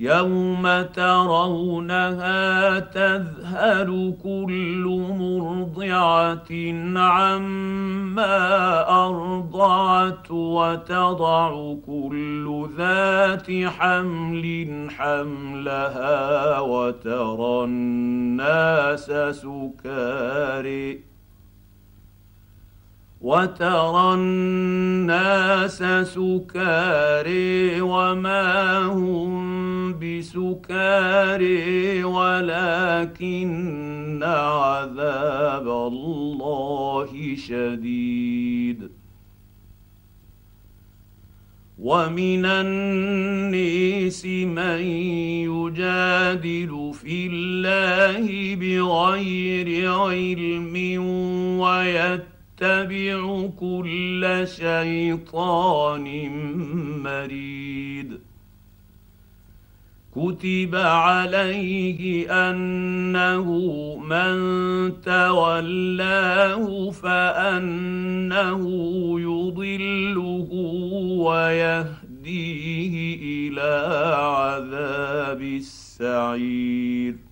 يوم ترونها تذهل كل مرضعه عما ارضعت وتضع كل ذات حمل حملها وترى الناس سكاري وترى الناس سكاري وما هم بسكاري ولكن عذاب الله شديد. ومن النيس من يجادل في الله بغير علم ويتبع يتبع كل شيطان مريد. كتب عليه أنه من تولاه فأنه يضله ويهديه إلى عذاب السعير.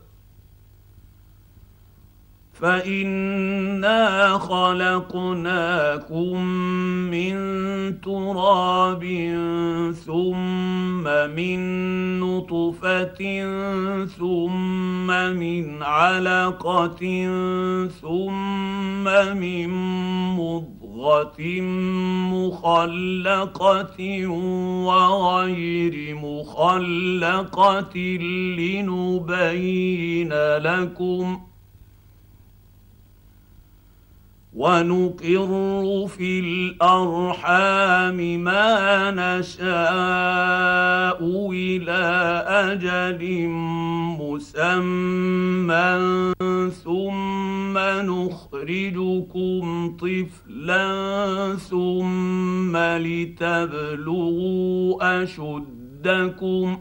فانا خلقناكم من تراب ثم من نطفه ثم من علقه ثم من مضغه مخلقه وغير مخلقه لنبين لكم ونقر في الارحام ما نشاء إلى أجل مسمى ثم نخرجكم طفلا ثم لتبلغوا اشدكم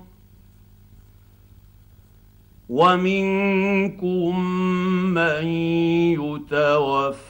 ومنكم من يتوفى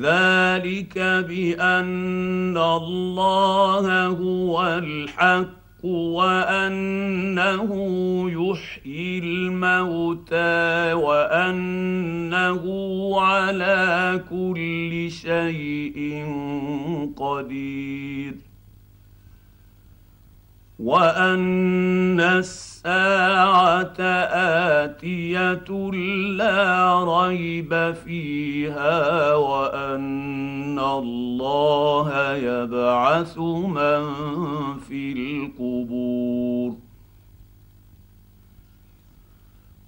ذلك بأن الله هو الحق وأنه يحيي الموتى وأنه على كل شيء قدير. وان الساعة اتيه لا ريب فيها وان الله يبعث من في القبور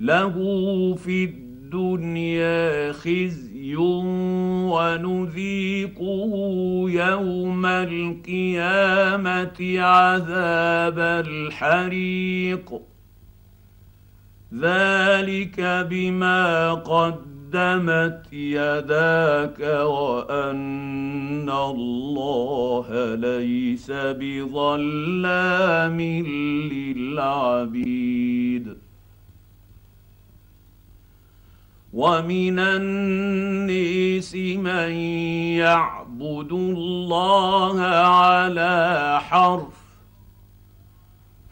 له في الدنيا خزي ونذيقه يوم القيامة عذاب الحريق. ذلك بما قدمت يداك وأن الله ليس بظلام للعبيد. ومن النيس من يعبد الله على حرف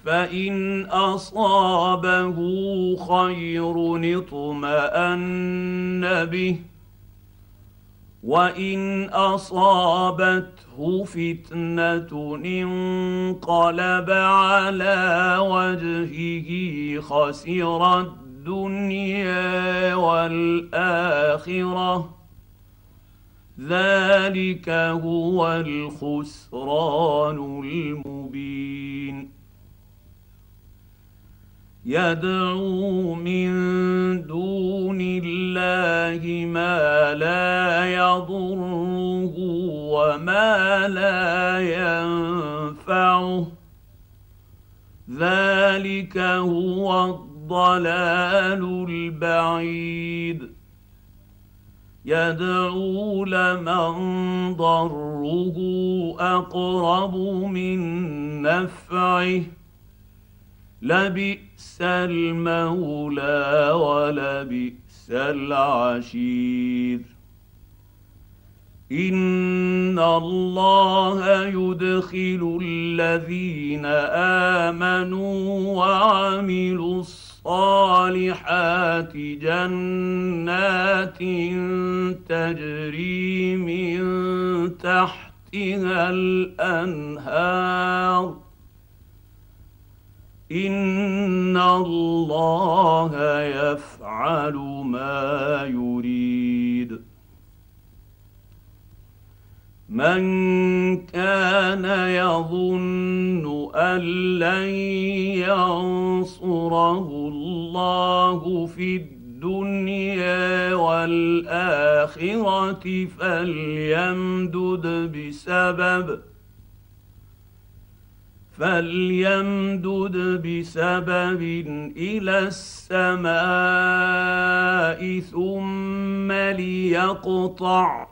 فان اصابه خير اطمان به وان اصابته فتنه انقلب على وجهه خسر الدنيا والآخرة. ذلك هو الخسران المبين. يدعو من دون الله ما لا يضره وما لا ينفعه. ذلك هو الضلال البعيد. يدعو لمن ضره أقرب من نفعه. لبئس المولى ولبئس العشير. إن الله يدخل الذين آمنوا وعملوا الصالحات جنات تجري من تحتها الأنهار. إن الله يفعل ما يريد. من كان يظن أن لن ينصره الله في الدنيا والآخرة فليمدد بسبب فليمدد بسبب إلى السماء ثم ليقطع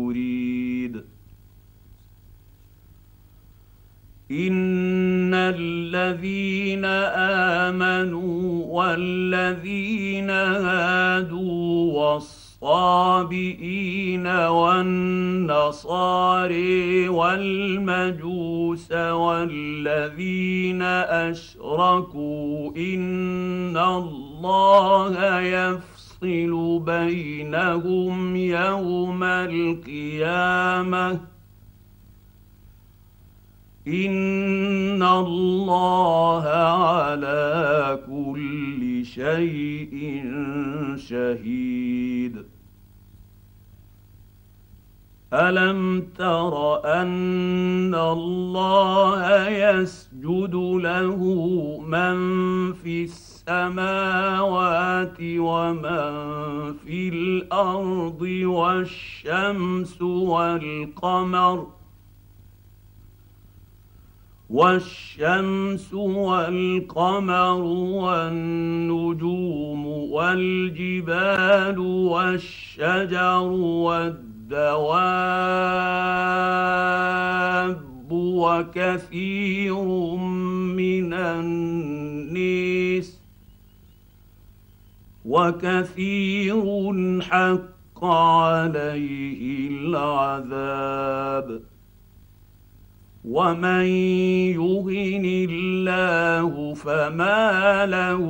ان الذين امنوا والذين هادوا والصالحين الصابئين والنصاري والمجوس والذين اشركوا ان الله يفصل بينهم يوم القيامه ان الله على كل شيء شهيد. الم تر ان الله يسجد له من في السماوات ومن في الأرض والشمس والقمر والشمس والقمر والنجوم والجبال والشجر والدين الدواب وكثير من الناس وكثير حق عليه العذاب ومن يهن الله فما له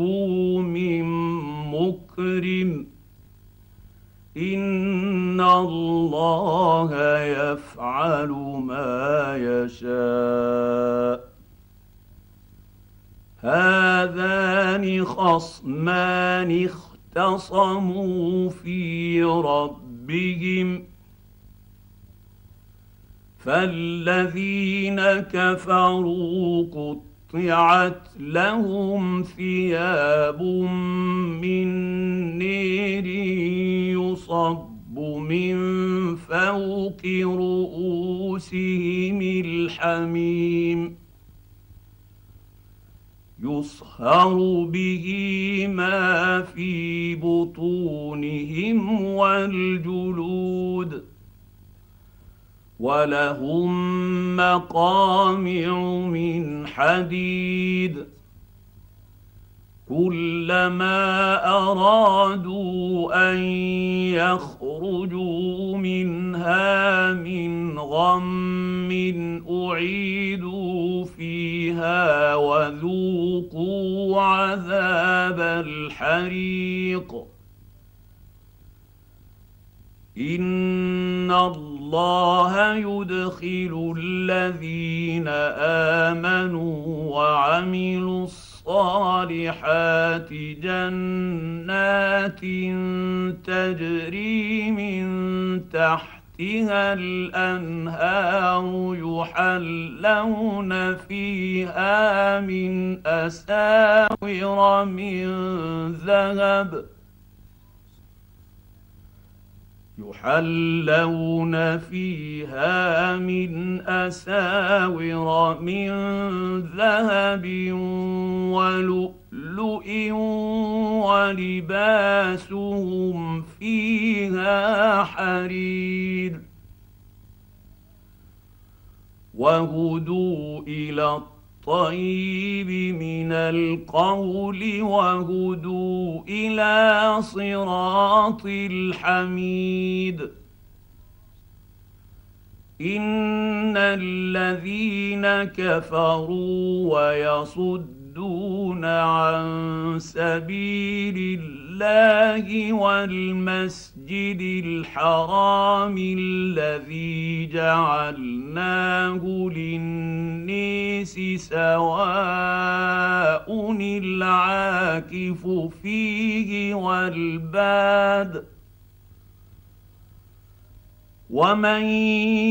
من مكرم ان الله يفعل ما يشاء هذان خصمان اختصموا في ربهم فالذين كفروا قطعت لهم ثياب من نير يصب من فوق رؤوسهم الحميم يصهر به ما في بطونهم والجلود ولهم مقامع من حديد كلما ارادوا ان يخرجوا منها من غم اعيدوا فيها وذوقوا عذاب الحريق ان الله يدخل الذين امنوا وعملوا الصالحات جنات تجري من تحتها الانهار يحلون فيها من اساور من ذهب يحلون فيها من أساور من ذهب ولؤلؤ ولباسهم فيها حرير وهدوا إلى الطيب من القول وهدوا إلى صراط الحميد. إن الذين كفروا ويصدون عن سبيل الله والمسجد الحرام الذي جعلناه للنيس سواء العاكف فيه والباد ومن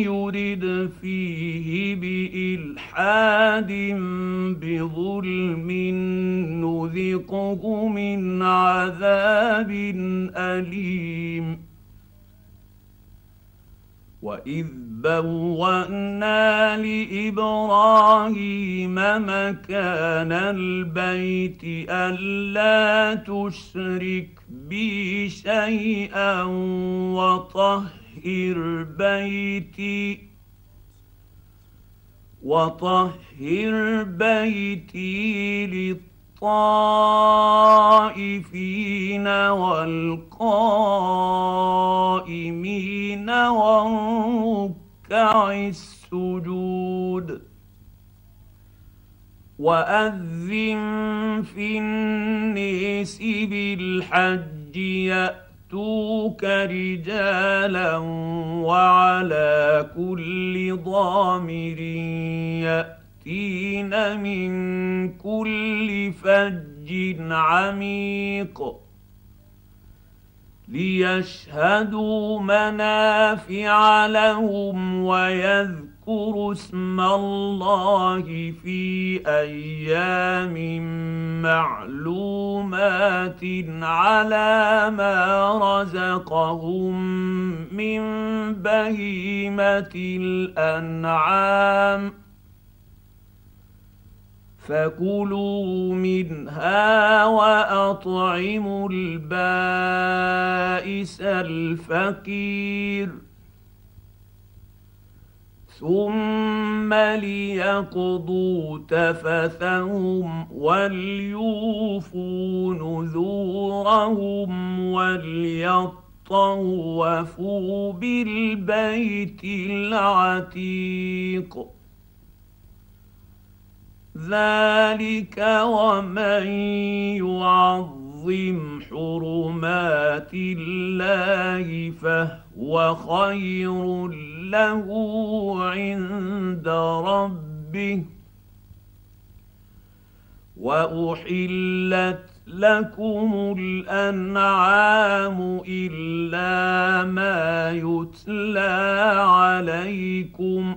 يرد فيه بالحاد بظلم نذقه من عذاب اليم واذ بوانا لابراهيم مكان البيت الا تشرك بي شيئا وطهر وطهر بيتي وطهر بيتي للطائفين والقائمين والركع السجود. وأذن في النيس بالحج يأتي ياتوك رجالا وعلى كل ضامر ياتين من كل فج عميق ليشهدوا منافع لهم ويذكروا اسم الله في أيام معلومات على ما رزقهم من بهيمة الأنعام. فكلوا منها وأطعموا البائس الفقير. ثم ليقضوا تفثهم وليوفوا نذورهم وليطوفوا بالبيت العتيق ذلك ومن يعظم حرمات الله فهو خير له عند ربه. وأحلت لكم الأنعام إلا ما يتلى عليكم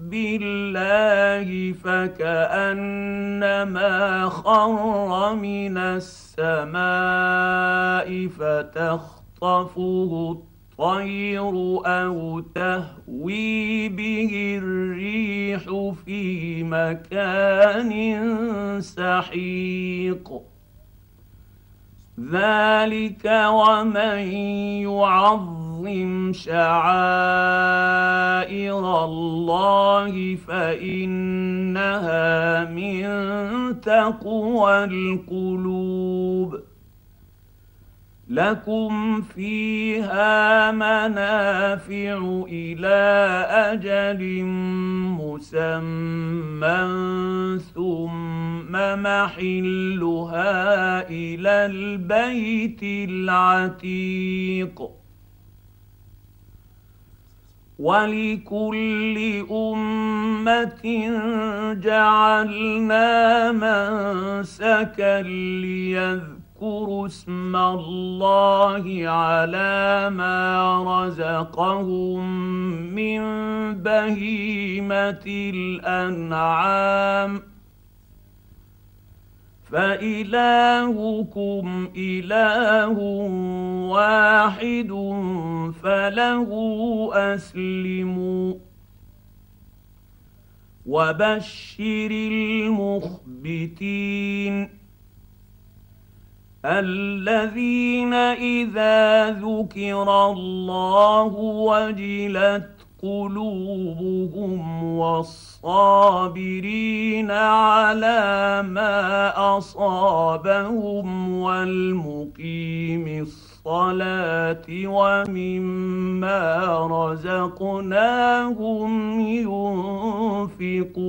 بالله فكأنما خر من السماء فتخطفه الطير أو تهوي به الريح في مكان سحيق. ذلك ومن يعظم شعائر الله فإنها من تقوى القلوب. لكم فيها منافع إلى أجل مسمى ثم محلها إلى البيت العتيق. ولكل أمة جعلنا منسكا ليذكروا اسم الله على ما رزقهم من بهيمة الأنعام. فإلهكم إله واحد فله اسلموا وبشر المخبتين الذين إذا ذكر الله وجلت قلوبهم والصابرين على ما أصابهم والمقيم الصلاة ومما رزقناهم ينفقون.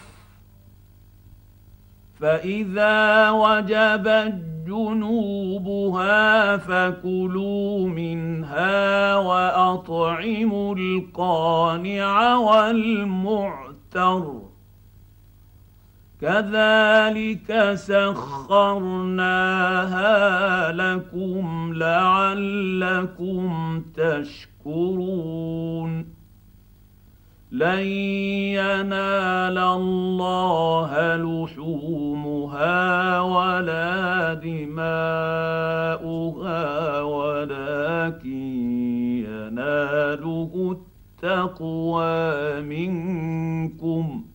فاذا وجبت جنوبها فكلوا منها واطعموا القانع والمعتر كذلك سخرناها لكم لعلكم تشكرون لن ينال الله لحومها ولا دماؤها ولكن يناله التقوى منكم.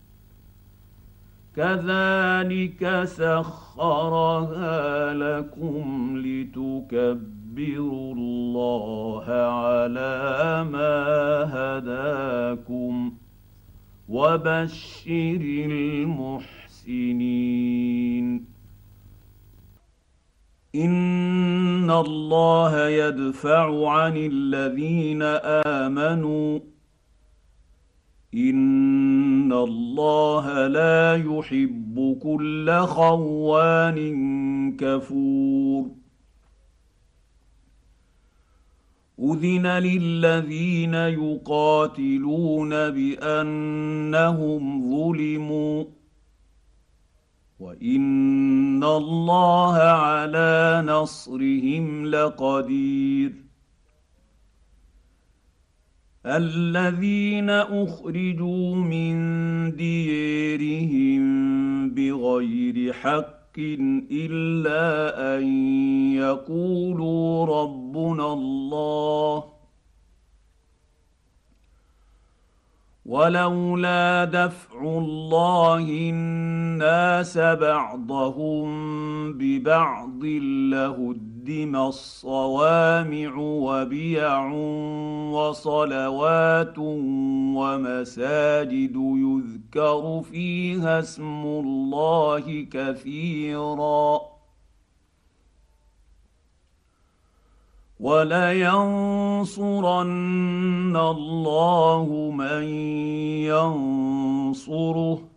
كذلك سخرها لكم لتكبروا لتكبروا الله على ما هداكم وبشر المحسنين ان الله يدفع عن الذين امنوا ان الله لا يحب كل خوان كفور اذن للذين يقاتلون بانهم ظلموا وان الله على نصرهم لقدير الذين اخرجوا من ديرهم بغير حق الا ان يقولوا ربنا الله ولولا دفع الله الناس بعضهم ببعض لهدم الصوامع وبيع وصلوات ومساجد يذكر فيها اسم الله كثيرا. ولينصرن الله من ينصره.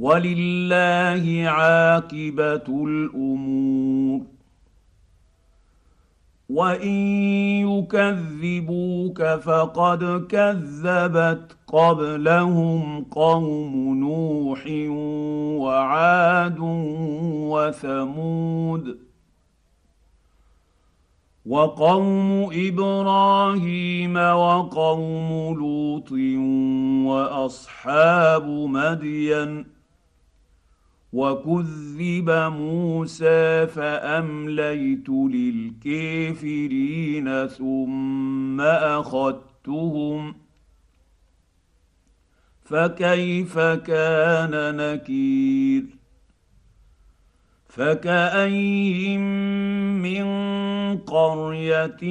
ولله عاقبة الأمور. وإن يكذبوك فقد كذبت قبلهم قوم نوح وعاد وثمود. وقوم إبراهيم وقوم لوط وأصحاب مدين. وكذب موسى فأمليت للكافرين ثم أخذتهم فكيف كان نكير فكاين من قريه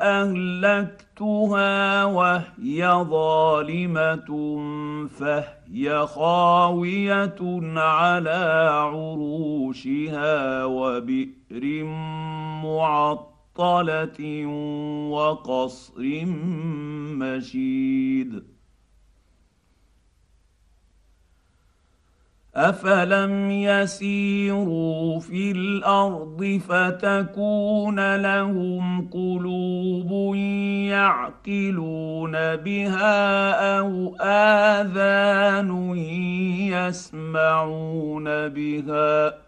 اهلكتها وهي ظالمه فهي خاويه على عروشها وبئر معطله وقصر مشيد افلم يسيروا في الأرض فتكون لهم قلوب يعقلون بها أو اذان يسمعون بها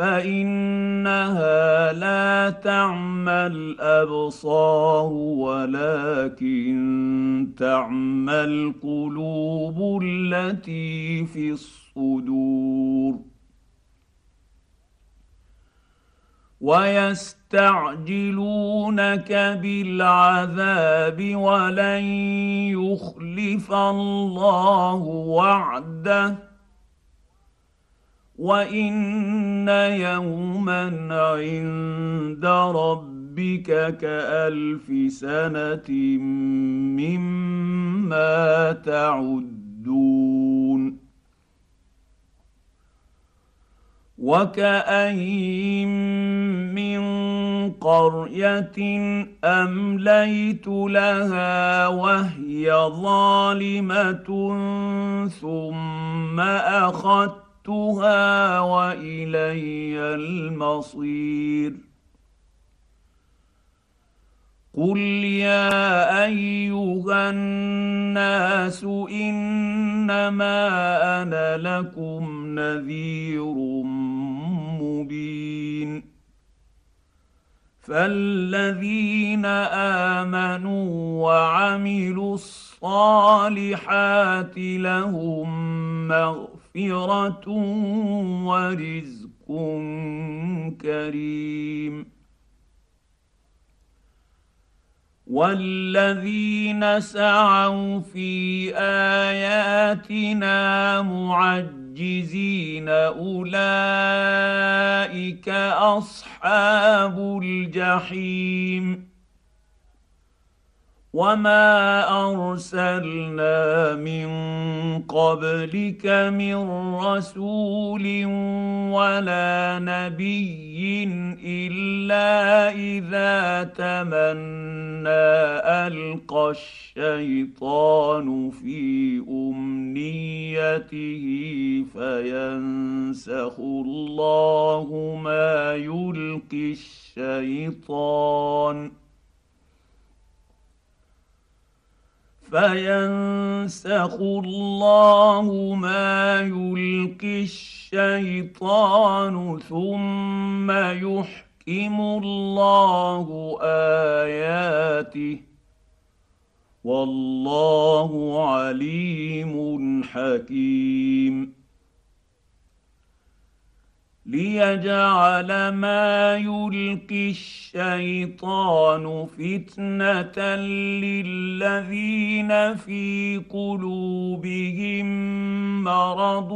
فإنها لا تعمى الابصار ولكن تعمى القلوب التي في الصدور. ويستعجلونك بالعذاب ولن يخلف الله وعده. وان يوما عند ربك كالف سنه مما تعدون وكاين من قريه امليت لها وهي ظالمه ثم اخذت اخذتها والي المصير قل يا ايها الناس انما أنا لكم نذير مبين فالذين امنوا وعملوا الصالحات لهم مغفره مغفره ورزق كريم والذين سعوا في اياتنا معجزين اولئك اصحاب الجحيم وما ارسلنا من قبلك من رسول ولا نبي الا اذا تمنى القى الشيطان في امنيته فينسخ الله ما يلقي الشيطان فينسخ الله ما يلقي الشيطان ثم يحكم الله اياته والله عليم حكيم ليجعل ما يلقي الشيطان فتنه للذين في قلوبهم مرض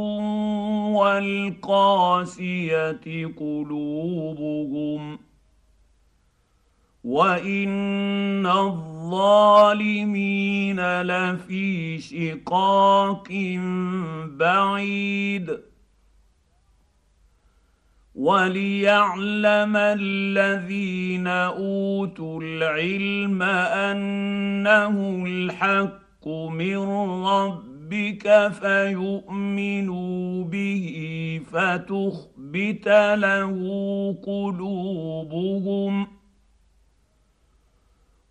والقاسيه قلوبهم وان الظالمين لفي شقاق بعيد وليعلم الذين اوتوا العلم انه الحق من ربك فيؤمنوا به فتخبت له قلوبهم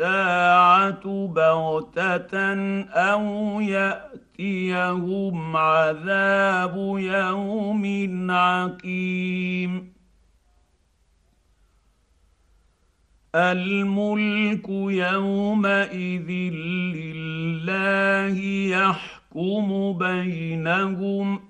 الساعة بغتة أو يأتيهم عذاب يوم عقيم. الملك يومئذ لله يحكم بينهم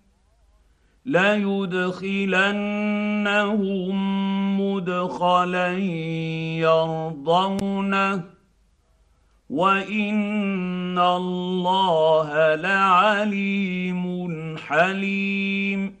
ليدخلنهم مدخلا يرضونه. وإن الله لعليم حليم.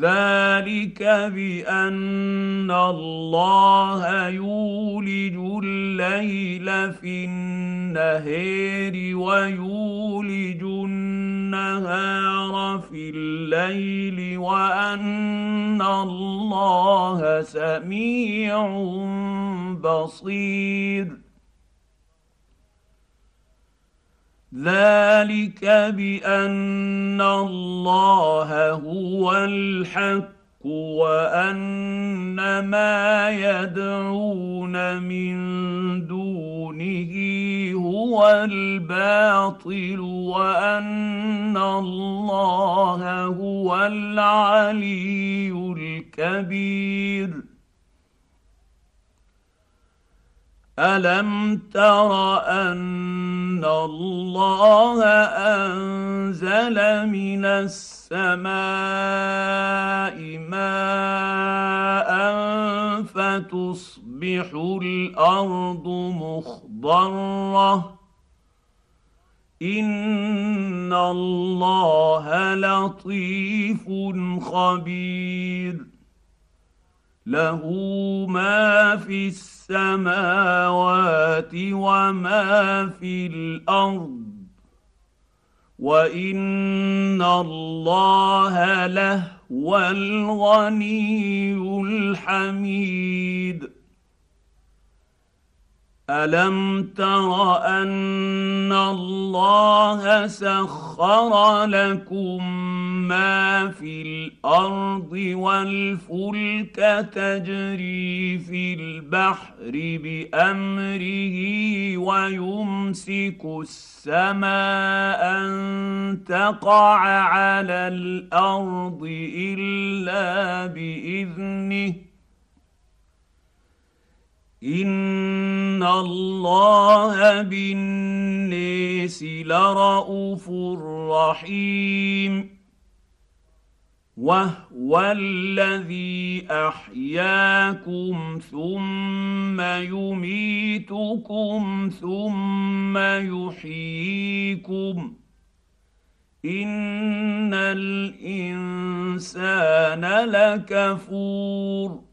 ذلك بأن الله يولج الليل في النهار ويولج النهار في الليل وأن الله سميع بصير. ذلك بأن الله هو الحق وأن ما يدعون من دونه هو الباطل وأن الله هو العلي الكبير. الم تر ان الله انزل من السماء ماء فتصبح الأرض مخضره ان الله لطيف خبير له ما في السماوات وما في الأرض. وإن الله لهو الغني الحميد. الم تر ان الله سخر لكم ما في الأرض والفلك تجري في البحر بامره ويمسك السماء ان تقع على الأرض الا باذنه ان الله بالناس لرءوف رحيم وهو الذي احياكم ثم يميتكم ثم يحييكم ان الانسان لكفور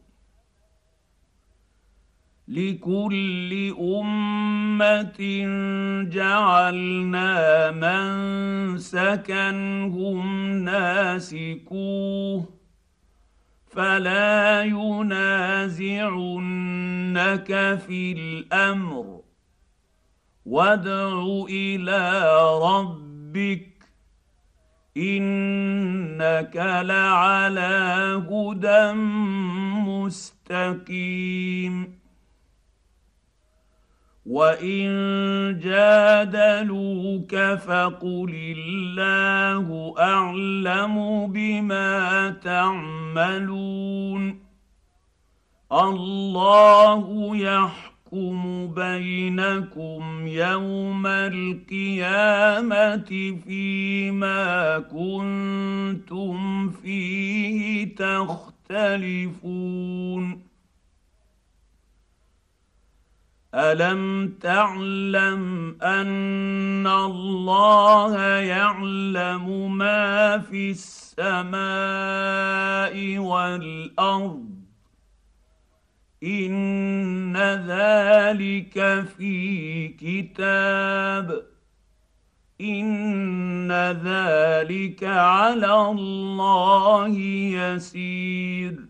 لكل أمة جعلنا منسكا هم ناسكوه فلا ينازعنك في الأمر وادع إلى ربك إنك لعلى هدى مستقيم وان جادلوك فقل الله اعلم بما تعملون الله يحكم بينكم يوم القيامه فيما كنتم فيه تختلفون الم تعلم ان الله يعلم ما في السماء والارض ان ذلك في كتاب ان ذلك على الله يسير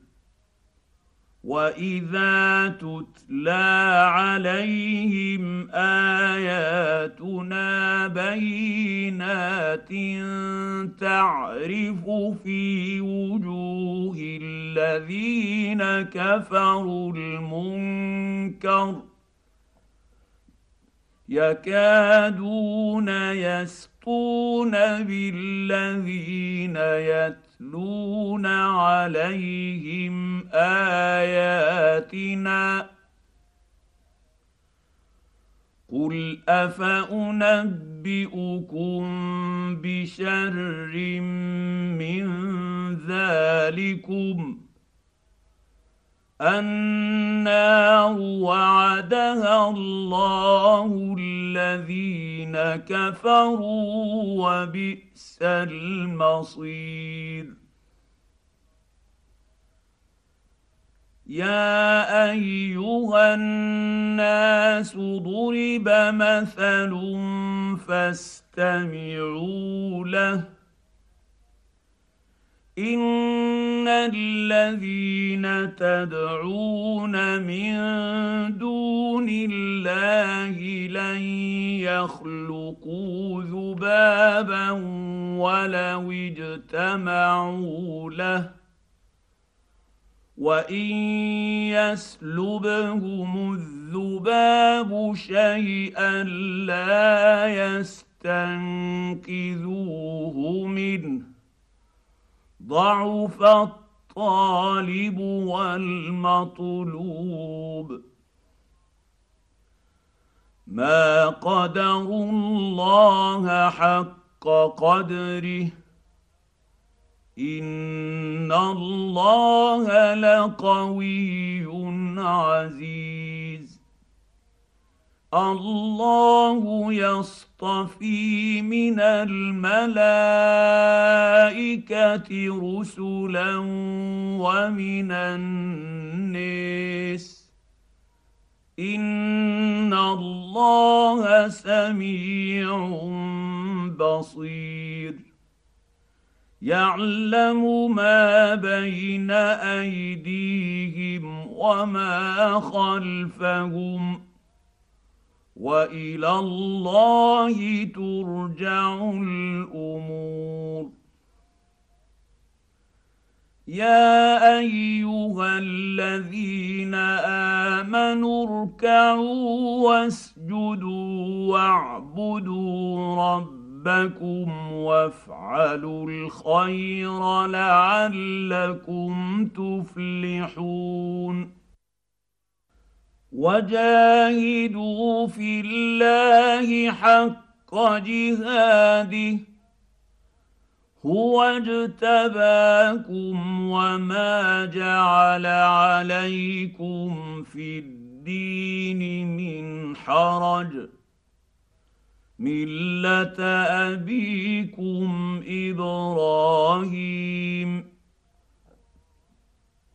واذا تتلى عليهم اياتنا بينات تعرف في وجوه الذين كفروا المنكر يكادون يسقون بالذين يتقون يتلون عليهم اياتنا قل افانبئكم بشر من ذلكم النار وعدها الله الذين كفروا وبئس المصير يا ايها الناس ضرب مثل فاستمعوا له ان الذين تدعون من دون الله لن يخلقوا ذبابا ولو اجتمعوا له وان يسلبهم الذباب شيئا لا يستنقذوه منه ضعف الطالب والمطلوب ما قدروا الله حق قدره ان الله لقوي عزيز. الله يصطفي من الملائكه رسلا ومن الناس ان الله سميع بصير. يعلم ما بين أيديهم وما خلفهم وإلى الله ترجع الأمور. يا أيها الذين آمنوا اركعوا واسجدوا واعبدوا ربكم ربكم وافعلوا الخير لعلكم تفلحون. وجاهدوا في الله حق جهاده هو اجتباكم وما جعل عليكم في الدين من حرج. مله ابيكم إبراهيم